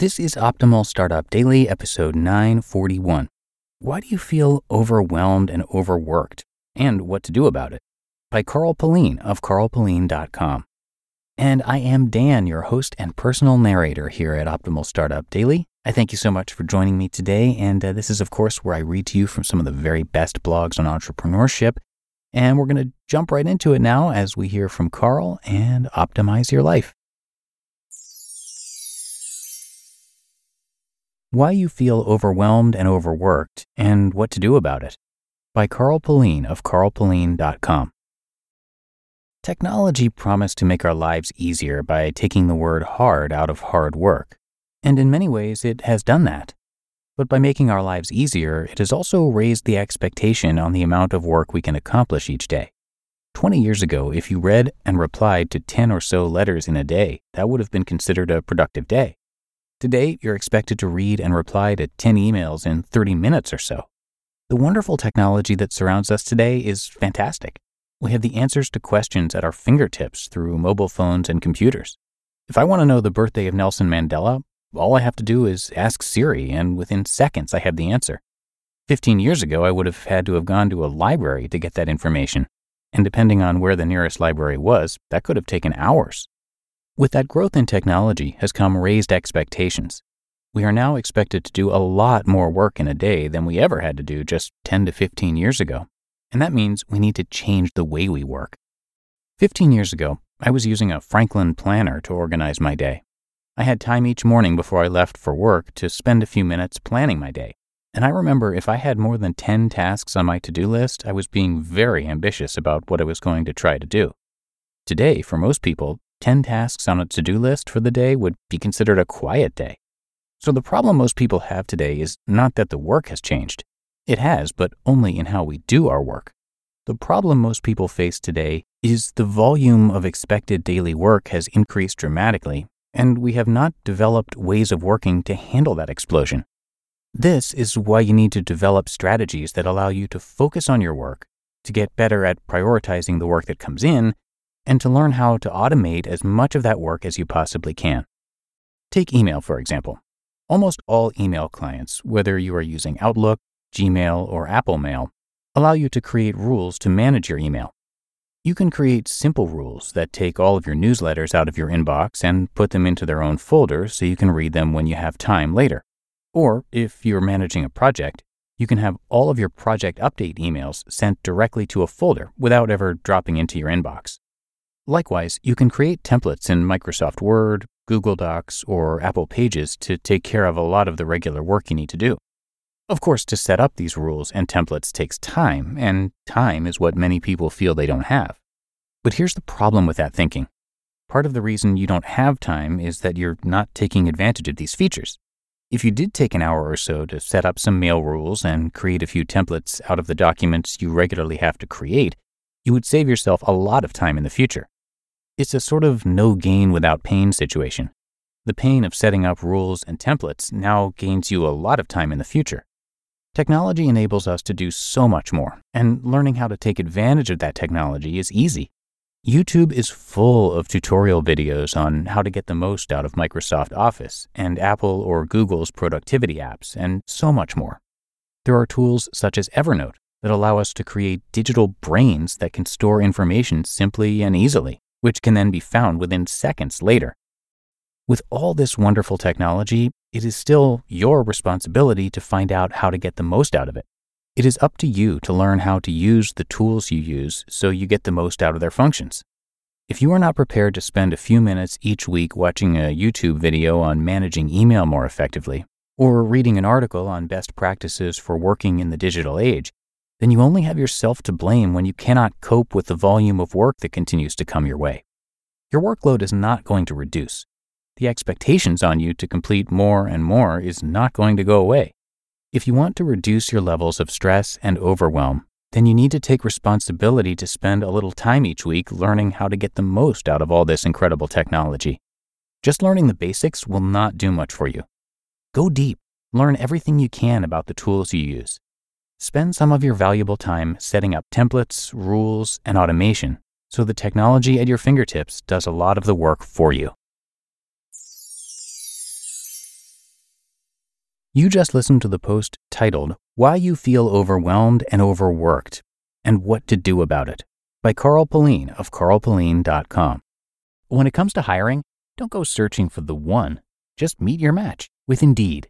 This is Optimal Startup Daily, episode 941. Why do you feel overwhelmed and overworked, and what to do about it? By Carl Pullein of carlpullein.com. And I am Dan, your host and personal narrator here at Optimal Startup Daily. I thank you so much for joining me today. And uh, this is, of course, where I read to you from some of the very best blogs on entrepreneurship. And we're going to jump right into it now as we hear from Carl and optimize your life. Why You Feel Overwhelmed and Overworked and What to Do About It by Carl Pullein of carlpullein.com. Technology promised to make our lives easier by taking the word hard out of hard work, and in many ways it has done that. But by making our lives easier, it has also raised the expectation on the amount of work we can accomplish each day. 20 years ago, if you read and replied to 10 or so letters in a day, that would have been considered a productive day. Today, you're expected to read and reply to 10 emails in 30 minutes or so. The wonderful technology that surrounds us today is fantastic. We have the answers to questions at our fingertips through mobile phones and computers. If I want to know the birthday of Nelson Mandela, all I have to do is ask Siri, and within seconds I have the answer. 15 years ago, I would have had to have gone to a library to get that information, and depending on where the nearest library was, that could have taken hours. With that growth in technology has come raised expectations. We are now expected to do a lot more work in a day than we ever had to do just 10 to 15 years ago. And that means we need to change the way we work. 15 years ago, I was using a Franklin planner to organize my day. I had time each morning before I left for work to spend a few minutes planning my day. And I remember if I had more than 10 tasks on my to do list, I was being very ambitious about what I was going to try to do. Today, for most people, 10 tasks on a to do list for the day would be considered a quiet day. So the problem most people have today is not that the work has changed. It has, but only in how we do our work. The problem most people face today is the volume of expected daily work has increased dramatically, and we have not developed ways of working to handle that explosion. This is why you need to develop strategies that allow you to focus on your work, to get better at prioritizing the work that comes in, and to learn how to automate as much of that work as you possibly can. Take email, for example. Almost all email clients, whether you are using Outlook, Gmail, or Apple Mail, allow you to create rules to manage your email. You can create simple rules that take all of your newsletters out of your inbox and put them into their own folder so you can read them when you have time later. Or, if you're managing a project, you can have all of your project update emails sent directly to a folder without ever dropping into your inbox. Likewise, you can create templates in Microsoft Word, Google Docs, or Apple Pages to take care of a lot of the regular work you need to do. Of course, to set up these rules and templates takes time, and time is what many people feel they don't have. But here's the problem with that thinking. Part of the reason you don't have time is that you're not taking advantage of these features. If you did take an hour or so to set up some mail rules and create a few templates out of the documents you regularly have to create, you would save yourself a lot of time in the future. It's a sort of no gain without pain situation. The pain of setting up rules and templates now gains you a lot of time in the future. Technology enables us to do so much more, and learning how to take advantage of that technology is easy. YouTube is full of tutorial videos on how to get the most out of Microsoft Office and Apple or Google's productivity apps, and so much more. There are tools such as Evernote that allow us to create digital brains that can store information simply and easily which can then be found within seconds later. With all this wonderful technology, it is still your responsibility to find out how to get the most out of it. It is up to you to learn how to use the tools you use so you get the most out of their functions. If you are not prepared to spend a few minutes each week watching a YouTube video on managing email more effectively, or reading an article on best practices for working in the digital age, then you only have yourself to blame when you cannot cope with the volume of work that continues to come your way. Your workload is not going to reduce. The expectations on you to complete more and more is not going to go away. If you want to reduce your levels of stress and overwhelm, then you need to take responsibility to spend a little time each week learning how to get the most out of all this incredible technology. Just learning the basics will not do much for you. Go deep, learn everything you can about the tools you use. Spend some of your valuable time setting up templates, rules, and automation so the technology at your fingertips does a lot of the work for you. You just listened to the post titled Why You Feel Overwhelmed and Overworked and What to Do About It by Carl Pullein of carlpullein.com. When it comes to hiring, don't go searching for the one, just meet your match with Indeed.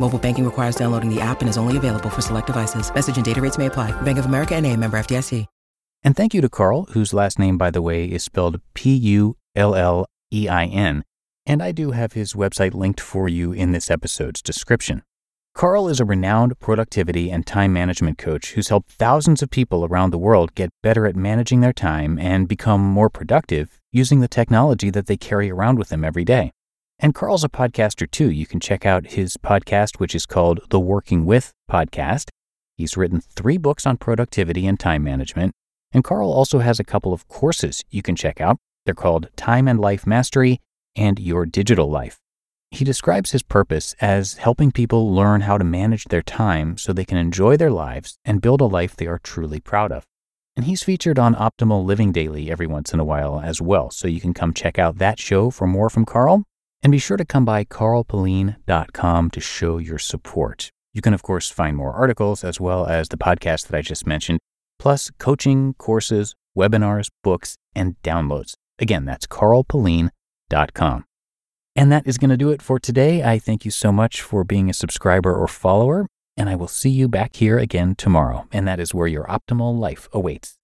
Mobile banking requires downloading the app and is only available for select devices. Message and data rates may apply. Bank of America and a member FDIC. And thank you to Carl, whose last name, by the way, is spelled P-U-L-L-E-I-N. And I do have his website linked for you in this episode's description. Carl is a renowned productivity and time management coach who's helped thousands of people around the world get better at managing their time and become more productive using the technology that they carry around with them every day. And Carl's a podcaster too. You can check out his podcast, which is called The Working With Podcast. He's written three books on productivity and time management. And Carl also has a couple of courses you can check out. They're called Time and Life Mastery and Your Digital Life. He describes his purpose as helping people learn how to manage their time so they can enjoy their lives and build a life they are truly proud of. And he's featured on Optimal Living Daily every once in a while as well, so you can come check out that show for more from Carl. And be sure to come by carlpullein.com to show your support. You can, of course, find more articles as well as the podcast that I just mentioned, plus coaching, courses, webinars, books, and downloads. Again, that's carlpullein.com. And that is going to do it for today. I thank you so much for being a subscriber or follower, and I will see you back here again tomorrow. And that is where your optimal life awaits.